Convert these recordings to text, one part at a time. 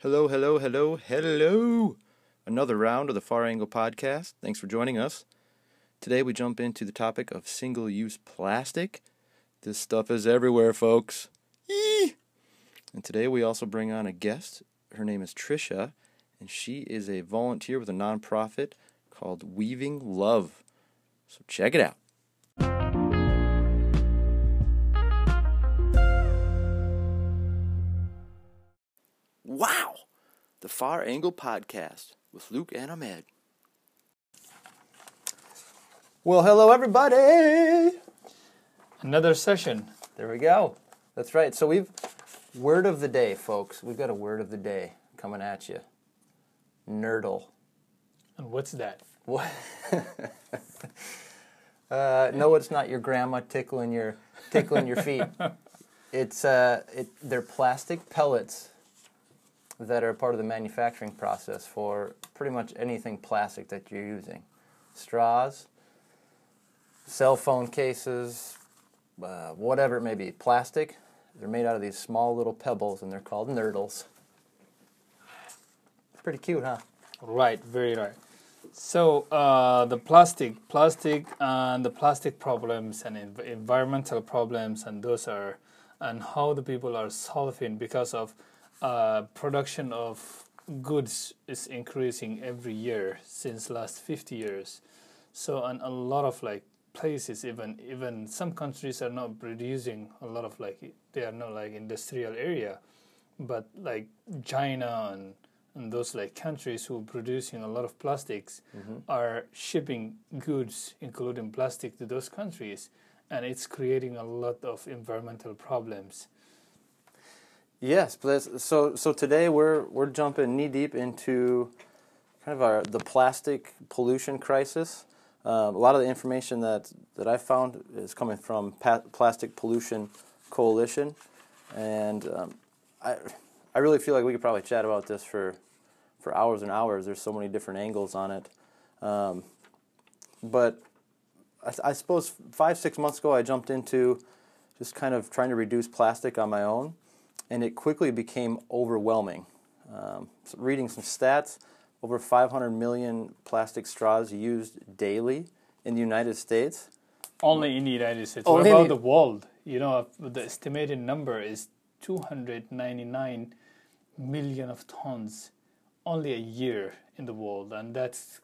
Hello, hello, hello, hello. Another round of the Far Angle podcast. Thanks for joining us. Today we jump into the topic of single use plastic. This stuff is everywhere, folks. Yee! And today we also bring on a guest. Her name is Trisha, and she is a volunteer with a nonprofit called Weaving Love. So check it out. The Far Angle Podcast with Luke and Ahmed. Well, hello, everybody! Another session. There we go. That's right. So we've word of the day, folks. We've got a word of the day coming at you. Nurdle. And what's that? What? uh, no, it's not your grandma tickling your tickling your feet. It's uh, it, they're plastic pellets that are part of the manufacturing process for pretty much anything plastic that you're using. Straws, cell phone cases, uh, whatever it may be. Plastic. They're made out of these small little pebbles, and they're called nurdles. Pretty cute, huh? Right, very right. So uh, the plastic, plastic, and the plastic problems and env- environmental problems, and those are, and how the people are solving because of uh, production of goods is increasing every year since last 50 years. So and a lot of like places, even even some countries are not producing a lot of like they are not like industrial area, but like China and and those like countries who are producing a lot of plastics are shipping goods, including plastic, to those countries, and it's creating a lot of environmental problems. Yes, so so today we're we're jumping knee deep into kind of our the plastic pollution crisis. Um, a lot of the information that that I found is coming from pa- Plastic Pollution Coalition, and um, I I really feel like we could probably chat about this for for hours and hours. There's so many different angles on it, um, but I, I suppose five six months ago I jumped into just kind of trying to reduce plastic on my own and it quickly became overwhelming. Um, so reading some stats, over 500 million plastic straws used daily in the United States. Only in the United States. Only what about the- the world? You know, the estimated number is 299 million of tons only a year in the world, and that's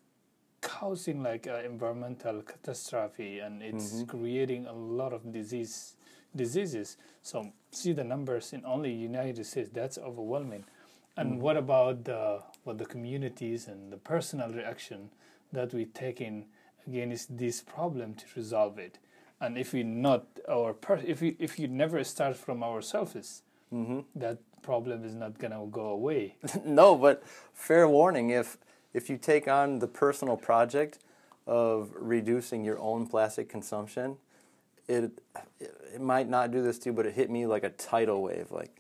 causing like an environmental catastrophe, and it's creating a lot of disease diseases. So see the numbers in only United States. That's overwhelming. And mm. what about the what the communities and the personal reaction that we take in against this problem to resolve it? And if we not our per- if we if you never start from ourselves, mm-hmm. that problem is not gonna go away. no, but fair warning if if you take on the personal project of reducing your own plastic consumption, it it might not do this to you, but it hit me like a tidal wave. Like,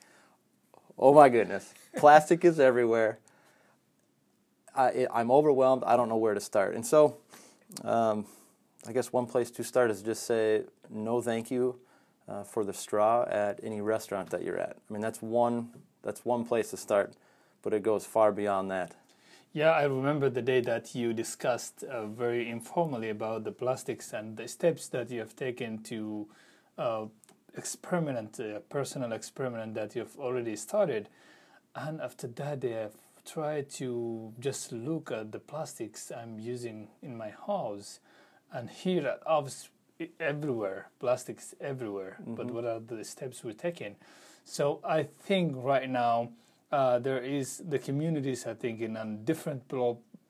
oh my goodness, plastic is everywhere. I, I'm overwhelmed. I don't know where to start. And so, um, I guess one place to start is just say no, thank you uh, for the straw at any restaurant that you're at. I mean, that's one that's one place to start, but it goes far beyond that. Yeah, I remember the day that you discussed uh, very informally about the plastics and the steps that you have taken to uh, experiment, a personal experiment that you've already started. And after that, they have tried to just look at the plastics I'm using in my house. And here at Ovs, everywhere, plastics everywhere. But what are the steps we're taking? So I think right now, uh, there is the communities are thinking and different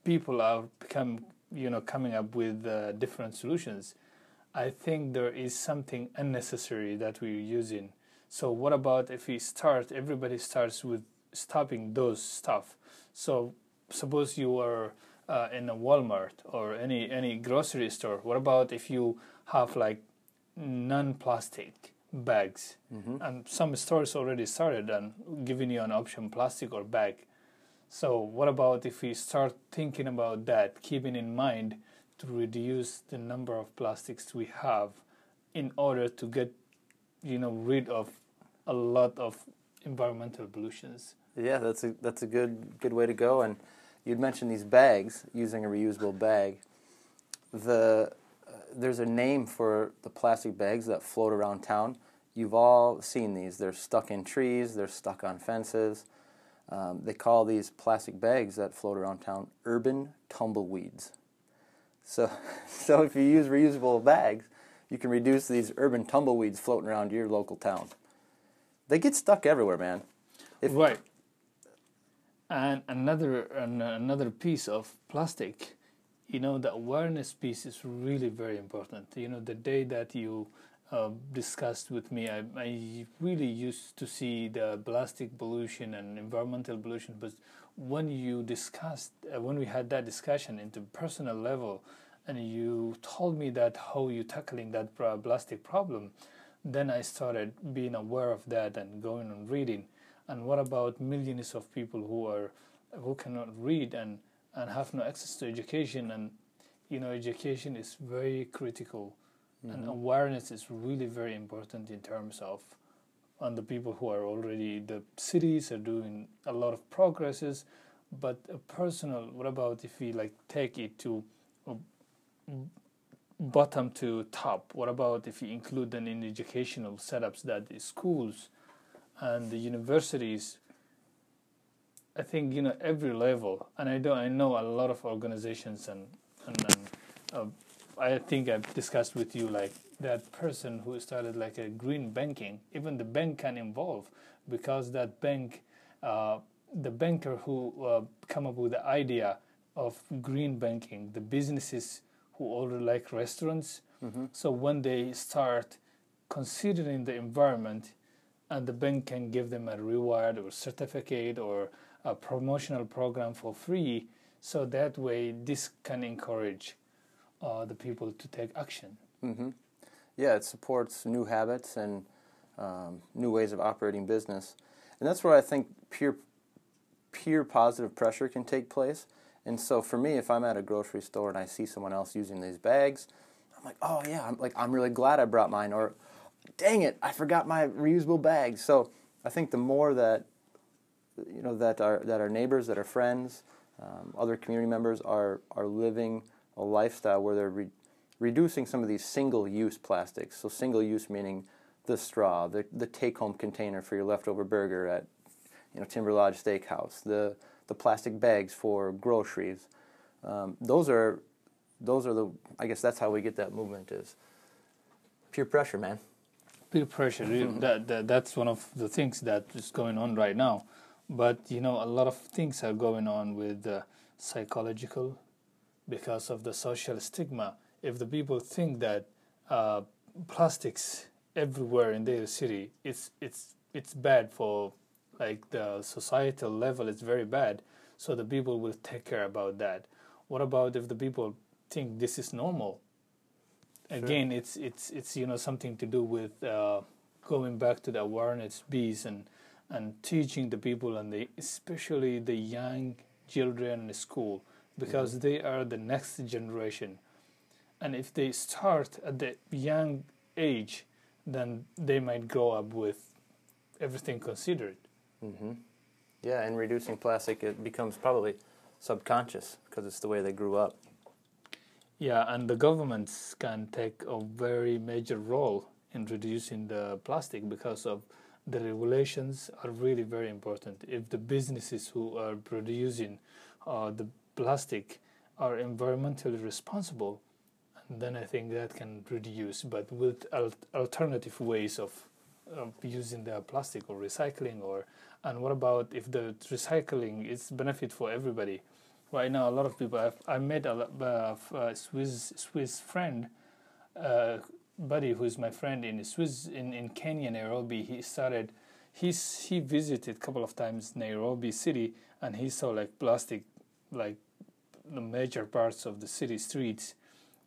people are become you know coming up with uh, different solutions. I think there is something unnecessary that we're using so what about if we start everybody starts with stopping those stuff? So suppose you are uh, in a walmart or any any grocery store what about if you have like non-plastic bags mm-hmm. and some stores already started and giving you an option plastic or bag so what about if we start thinking about that keeping in mind to reduce the number of plastics we have in order to get you know rid of a lot of environmental pollutions Yeah, that's a that's a good good way to go. And you'd mentioned these bags using a reusable bag. The there's a name for the plastic bags that float around town. You've all seen these. They're stuck in trees. They're stuck on fences. Um, they call these plastic bags that float around town urban tumbleweeds. So, so if you use reusable bags, you can reduce these urban tumbleweeds floating around your local town. They get stuck everywhere, man. If right. And another another piece of plastic, you know, the awareness piece is really very important. You know, the day that you uh, discussed with me, I, I really used to see the plastic pollution and environmental pollution, but when you discussed, uh, when we had that discussion into personal level, and you told me that how you tackling that plastic problem, then I started being aware of that and going and reading. And what about millions of people who are who cannot read and and have no access to education? And you know, education is very critical, mm-hmm. and awareness is really very important in terms of on the people who are already the cities are doing a lot of progresses, but a personal. What about if we like take it to bottom to top? What about if you include them in educational setups that the schools and the universities? I think you know every level, and I do I know a lot of organizations and and, and uh, I think I've discussed with you like that person who started like a green banking. Even the bank can involve because that bank, uh, the banker who uh, come up with the idea of green banking, the businesses who order like restaurants. Mm-hmm. So when they start considering the environment, and the bank can give them a reward or certificate or a promotional program for free, so that way this can encourage uh, the people to take action. Mm-hmm. Yeah, it supports new habits and um, new ways of operating business, and that's where I think peer peer positive pressure can take place. And so for me, if I'm at a grocery store and I see someone else using these bags, I'm like, oh yeah, I'm like I'm really glad I brought mine. Or, dang it, I forgot my reusable bag. So I think the more that you know that our that our neighbors, that our friends, um, other community members are are living a lifestyle where they're re- reducing some of these single-use plastics. So single-use meaning the straw, the the take-home container for your leftover burger at you know Timber Lodge Steakhouse, the the plastic bags for groceries. Um, those are those are the I guess that's how we get that movement is peer pressure, man. Peer pressure. that, that that's one of the things that is going on right now. But you know, a lot of things are going on with uh, psychological because of the social stigma. If the people think that uh, plastics everywhere in their city, it's it's it's bad for like the societal level is very bad so the people will take care about that what about if the people think this is normal sure. again it's it's it's you know something to do with uh, going back to the awareness bees and and teaching the people and the especially the young children in school because mm-hmm. they are the next generation and if they start at the young age then they might grow up with everything considered Mm-hmm. Yeah, and reducing plastic, it becomes probably subconscious because it's the way they grew up. Yeah, and the governments can take a very major role in reducing the plastic because of the regulations are really very important. If the businesses who are producing uh, the plastic are environmentally responsible, then I think that can reduce. But with al- alternative ways of, of using the plastic or recycling or and what about if the recycling is benefit for everybody? Right now, a lot of people. I've, I met a, uh, Swiss Swiss friend, uh, buddy, who is my friend in Swiss in, in Kenya, Nairobi. He started. He's he visited a couple of times Nairobi city, and he saw like plastic, like the major parts of the city streets,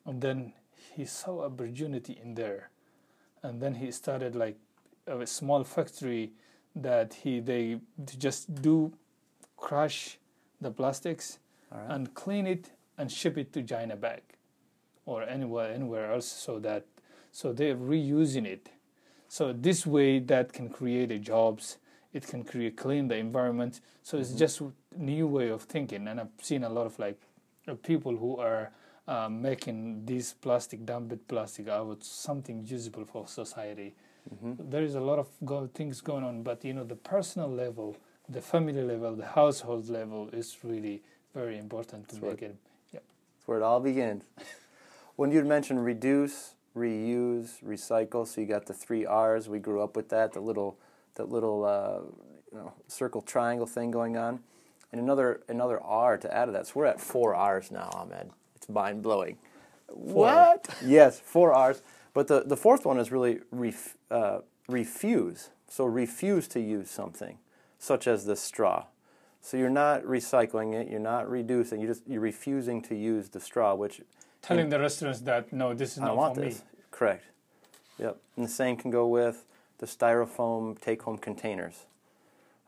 and then he saw opportunity in there, and then he started like a small factory that he they just do crush the plastics right. and clean it and ship it to China back or anywhere anywhere else so that so they're reusing it so this way that can create jobs it can create clean the environment. So it's just new way of thinking, and I've seen a lot of like people who are uh, making this plastic dumped plastic out of something usable for society. There is a lot of go- things going on, but you know the personal level, the family level, the household level is really very important to That's make right. it. Yeah. That's where it all begins. when you'd mentioned reduce, reuse, recycle, so you got the three R's. We grew up with that, the little, that little, uh, you know, circle triangle thing going on, and another another R to add to that. So we're at four R's now, Ahmed. It's mind blowing. What? yes, four R's. But the, the fourth one is really ref, uh, refuse. So refuse to use something, such as the straw. So you're not recycling it, you're not reducing, you just you're refusing to use the straw, which Telling the restaurants that no, this is I not want for this. me. Correct. Yep. And the same can go with the styrofoam take-home containers,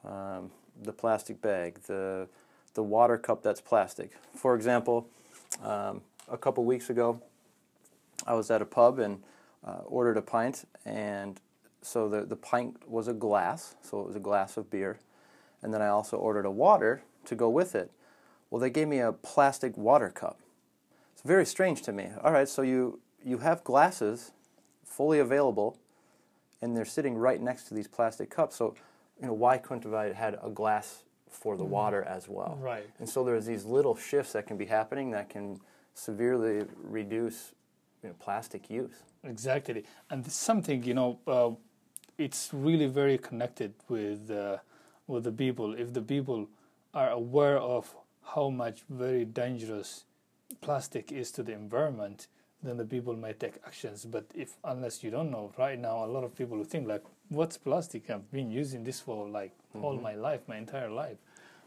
um, the plastic bag, the the water cup that's plastic. For example, um, a couple weeks ago, I was at a pub and uh, ordered a pint, and so the the pint was a glass, so it was a glass of beer, and then I also ordered a water to go with it. Well, they gave me a plastic water cup. Very strange to me. All right, so you you have glasses fully available, and they're sitting right next to these plastic cups. So, you know, why couldn't have I had a glass for the water as well? Right. And so there's these little shifts that can be happening that can severely reduce you know, plastic use. Exactly, and something you know, uh, it's really very connected with uh, with the people. If the people are aware of how much very dangerous plastic is to the environment, then the people might take actions. But if unless you don't know, right now a lot of people think like, "What's plastic? I've been using this for like all my life, my entire life."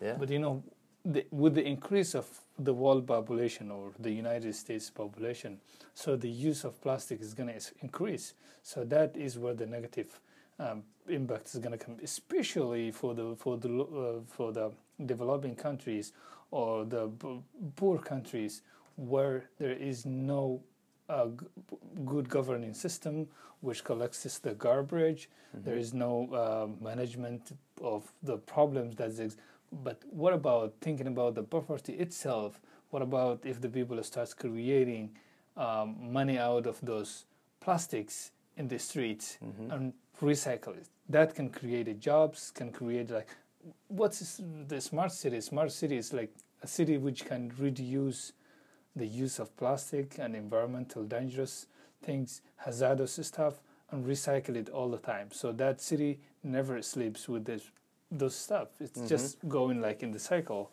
Yeah. But you know, the, with the increase of the world population or the United States population, so the use of plastic is going to increase. So that is where the negative um, impact is going to come, especially for the for the uh, for the developing countries or the b- poor countries where there is no uh, g- good governing system which collects this- the garbage. There is no uh, management of the problems that exist. But what about thinking about the property itself? What about if the people start creating um, money out of those plastics in the streets and recycle it? That can create a jobs, can create like what's the smart city? Smart city is like a city which can reduce the use of plastic and environmental dangerous things, hazardous stuff, and recycle it all the time. So that city never sleeps with this those stuff. It's mm-hmm. just going like in the cycle.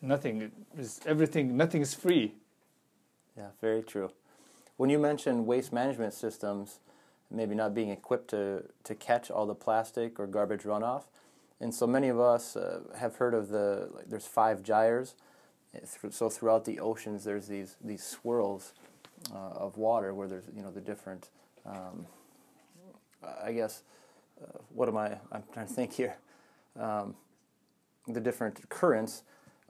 Nothing is everything. Nothing is free. Yeah, very true. When you mentioned waste management systems, maybe not being equipped to, to catch all the plastic or garbage runoff, and so many of us uh, have heard of the like, there's five gyres. So throughout the oceans, there's these these swirls uh, of water where there's you know the different. Um, I guess uh, what am I? I'm trying to think here. Um, the different currents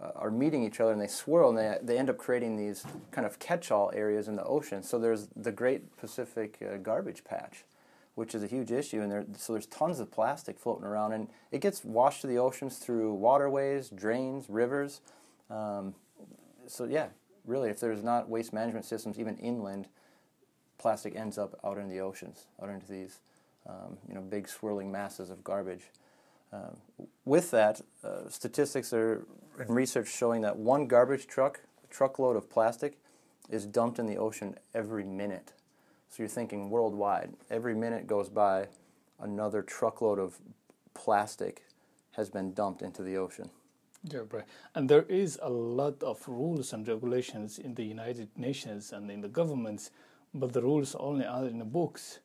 uh, are meeting each other and they swirl and they, they end up creating these kind of catch-all areas in the ocean. So there's the Great Pacific uh, Garbage Patch, which is a huge issue, and there, so there's tons of plastic floating around, and it gets washed to the oceans through waterways, drains, rivers. Um, so yeah, really, if there's not waste management systems even inland, plastic ends up out in the oceans, out into these um, you know big swirling masses of garbage. Um, with that, uh, statistics are and research showing that one garbage truck, truckload of plastic, is dumped in the ocean every minute. So you're thinking worldwide, every minute goes by, another truckload of plastic has been dumped into the ocean. Yeah, right. And there is a lot of rules and regulations in the United Nations and in the governments, but the rules only are in the books.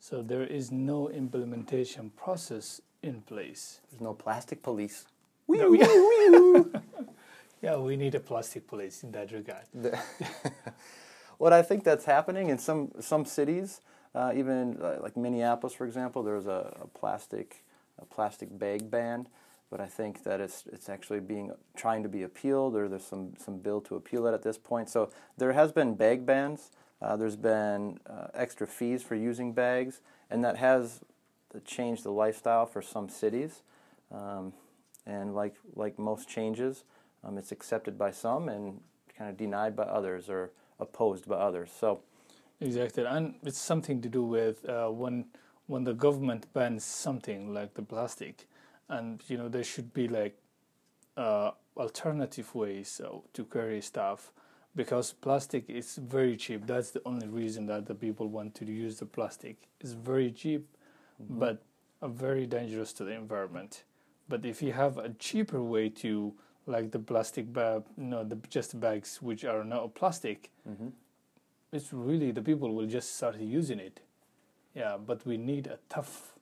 So there is no implementation process in place. There's no plastic police. No, yeah. yeah, we need a plastic police in that regard. What I think that's happening in some some cities, uh, even uh, like Minneapolis, for example, there's a, a plastic a plastic bag ban, but I think that it's it's actually being trying to be appealed, or there's some some bill to appeal it at this point. So there has been bag bans. Uh, there's been uh, extra fees for using bags, and that has changed the lifestyle for some cities, um, and like like most changes, um, it's accepted by some and kind of denied by others or opposed by others. So exactly, and it's something to do with uh, when when the government bans something like the plastic, and you know there should be like uh, alternative ways uh, to carry stuff because plastic is very cheap. That's the only reason that the people want to use the plastic. It's very cheap, mm-hmm. but very dangerous to the environment. But if you have a cheaper way to, like the plastic bag, no, the just bags which are not plastic, mm-hmm. it's really the people will just start using it. Yeah, but we need a tough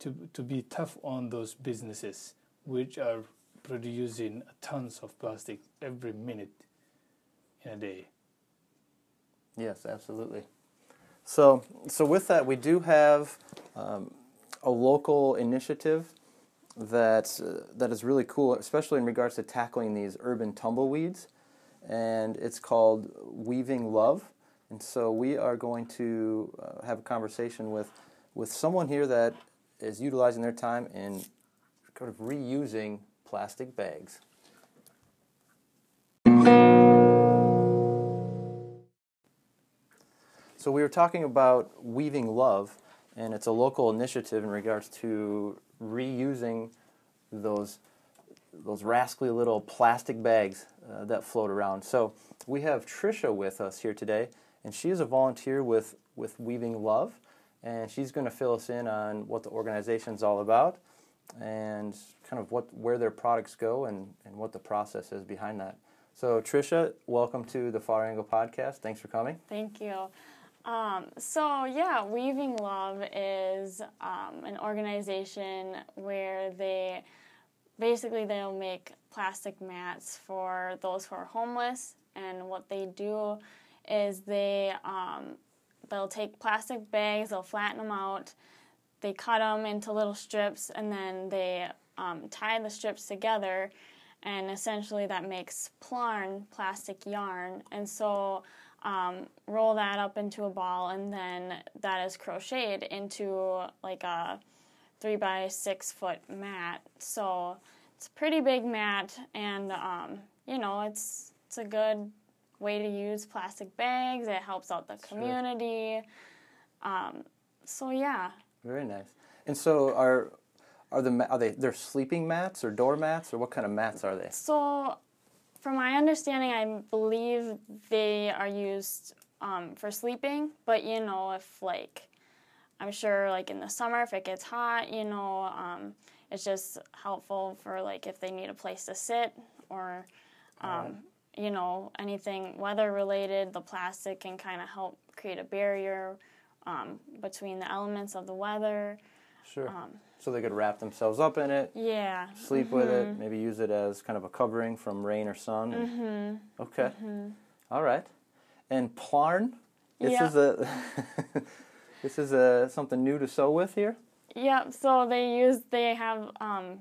to to be tough on those businesses which are producing tons of plastic every minute in a day. Yes, absolutely. So, so with that, we do have um, a local initiative that uh, that is really cool, especially in regards to tackling these urban tumbleweeds, and it's called Weaving Love. And so we are going to uh, have a conversation with with someone here that is utilizing their time in kind of reusing plastic bags. So we were talking about Weaving Love, and it's a local initiative in regards to reusing those those rascally little plastic bags uh, that float around. So we have Trisha with us here today, and she is a volunteer with with Weaving Love, and she's going to fill us in on what the organization is all about, and kind of what where their products go and and what the process is behind that. So Trisha, welcome to the Far Angle Podcast. Thanks for coming. Thank you. Um, so yeah, Weaving Love is um, an organization where they basically they'll make plastic mats for those who are homeless, and what they do is they um, they'll take plastic bags, they'll flatten them out, they cut them into little strips, and then they um, tie the strips together, and essentially that makes plarn plastic yarn, and so um, roll that up into a ball, and then that is crocheted into like a three by six foot mat. So it's a pretty big mat, and um, you know it's it's a good way to use plastic bags. It helps out the community. Sure. Um, so yeah. Very nice. And so are are the are they they're sleeping mats or door mats or what kind of mats are they? So from my understanding, I believe they are used um, for sleeping, but you know, if like, I'm sure like in the summer, if it gets hot, you know, um, it's just helpful for like if they need a place to sit or, um, you know, anything weather related, the plastic can kind of help create a barrier um, between the elements of the weather. Sure. So they could wrap themselves up in it. Yeah. Sleep mm-hmm. with it. Mm-hmm. Maybe use it as kind of a covering from rain or sun. Mm-hmm. Okay. Mm-hmm. All right. And plarn. This yeah. is a this is a something new to sew with here. Yeah. So they use they have um,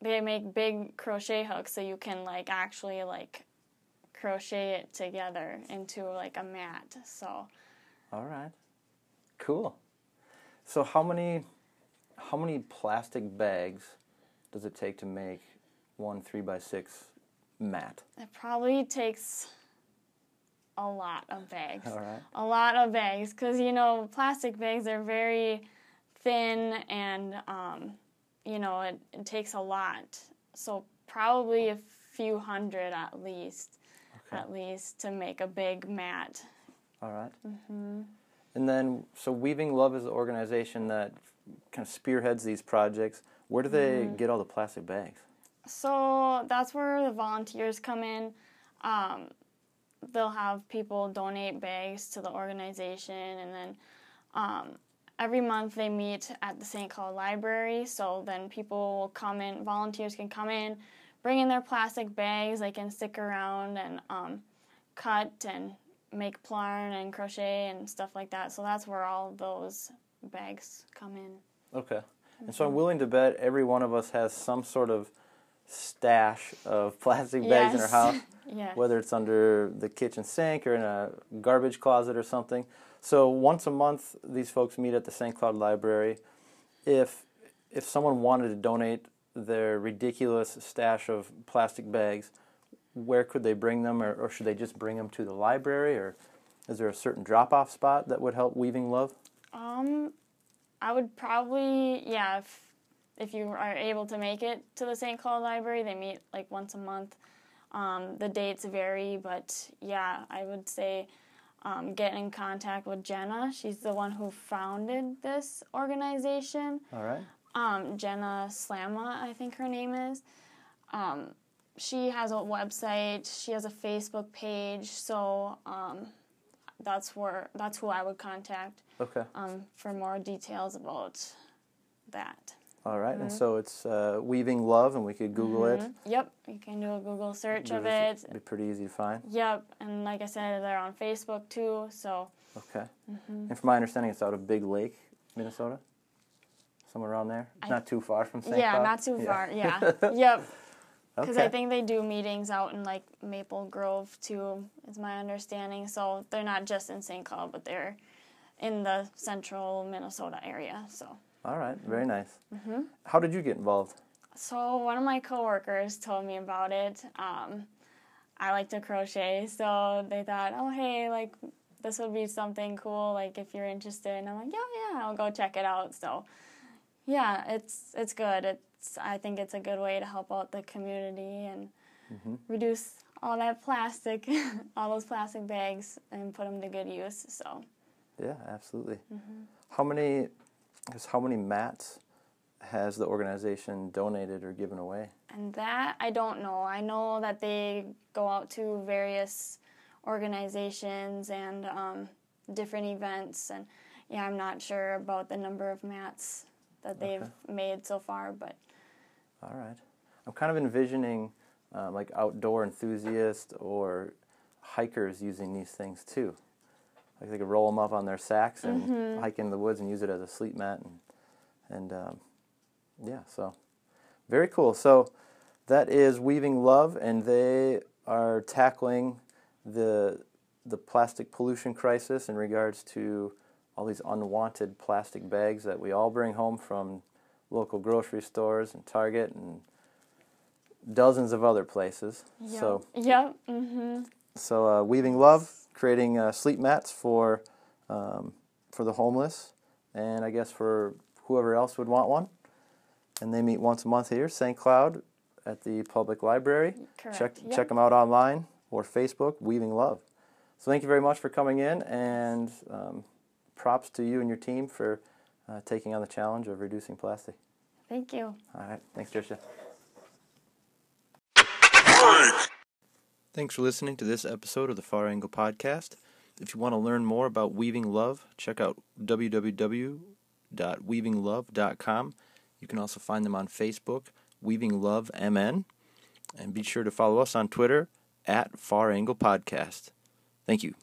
they make big crochet hooks so you can like actually like crochet it together into like a mat. So. All right. Cool. So how many how many plastic bags does it take to make one three by six mat? It probably takes a lot of bags. All right. A lot of bags, because you know plastic bags are very thin, and um, you know it, it takes a lot. So probably a few hundred at least, okay. at least to make a big mat. All right. Mm-hmm. And then, so Weaving Love is the organization that kind of spearheads these projects. Where do they mm. get all the plastic bags? So that's where the volunteers come in. Um, they'll have people donate bags to the organization, and then um, every month they meet at the St. Cloud Library. So then people will come in, volunteers can come in, bring in their plastic bags. They can stick around and um, cut and make plarn and crochet and stuff like that. So that's where all those bags come in. Okay. Mm-hmm. And so I'm willing to bet every one of us has some sort of stash of plastic bags yes. in our house, yes. whether it's under the kitchen sink or in a garbage closet or something. So once a month, these folks meet at the St. Cloud Library. if if someone wanted to donate their ridiculous stash of plastic bags, where could they bring them, or, or should they just bring them to the library, or is there a certain drop-off spot that would help Weaving Love? Um, I would probably yeah if if you are able to make it to the St. Cloud Library, they meet like once a month. Um, the dates vary, but yeah, I would say um, get in contact with Jenna. She's the one who founded this organization. All right. Um, Jenna Slama, I think her name is. Um, she has a website. She has a Facebook page. So um, that's where that's who I would contact Okay. um, for more details about that. All right. Mm-hmm. And so it's uh, Weaving Love, and we could Google it. Yep, you can do a Google search of it. It'd be pretty easy to find. Yep, and like I said, they're on Facebook too. So Okay. And from my understanding, it's out of Big Lake, Minnesota. Somewhere around there. I- not too far from St. yeah, Cloud. not too far. Yeah, yep. Because Okay. I think they do meetings out in like Maple Grove too, is my understanding. So they're not just in St. Cloud, but they're in the central Minnesota area. So. All right. Very Mm-hmm. nice. How did you get involved? So one of my coworkers told me about it. Um, I like to crochet, so they thought, oh hey, like this would be something cool. Like if you're interested, and I'm like, yeah, yeah, I'll go check it out. So yeah, it's it's good. It's I think it's a good way to help out the community and reduce all that plastic, all those plastic bags, and put them to good use. So Yeah, absolutely. Mm-hmm. How many? How many mats has the organization donated or given away? And that I don't know. I know that they go out to various organizations and um, different events, and yeah, I'm not sure about the number of mats that they've made so far, but All right. I'm kind of envisioning um, like outdoor enthusiasts or hikers using these things too. Like they could roll them up on their sacks and Mm-hmm. hike in the woods and use it as a sleep mat and and um, yeah, so very cool. So that is Weaving Love, and they are tackling the the plastic pollution crisis in regards to all these unwanted plastic bags that we all bring home from local grocery stores and Target and dozens of other places. yeah, So yep, hmm so uh, Weaving Love, creating uh, sleep mats for um, for the homeless, and I guess for whoever else would want one. And they meet once a month here, St. Cloud, at the public library. correct. Check yep. check them out online or Facebook, Weaving Love. So thank you very much for coming in, and um, props to you and your team for uh, taking on the challenge of reducing plastic. Thank you. All right, thanks, Tricia. Thanks for listening to this episode of the Far Angle Podcast. If you want to learn more about Weaving Love, check out www.weavinglove.com. You can also find them on Facebook, Weaving Love MN, and be sure to follow us on Twitter at Far Angle Podcast. Thank you.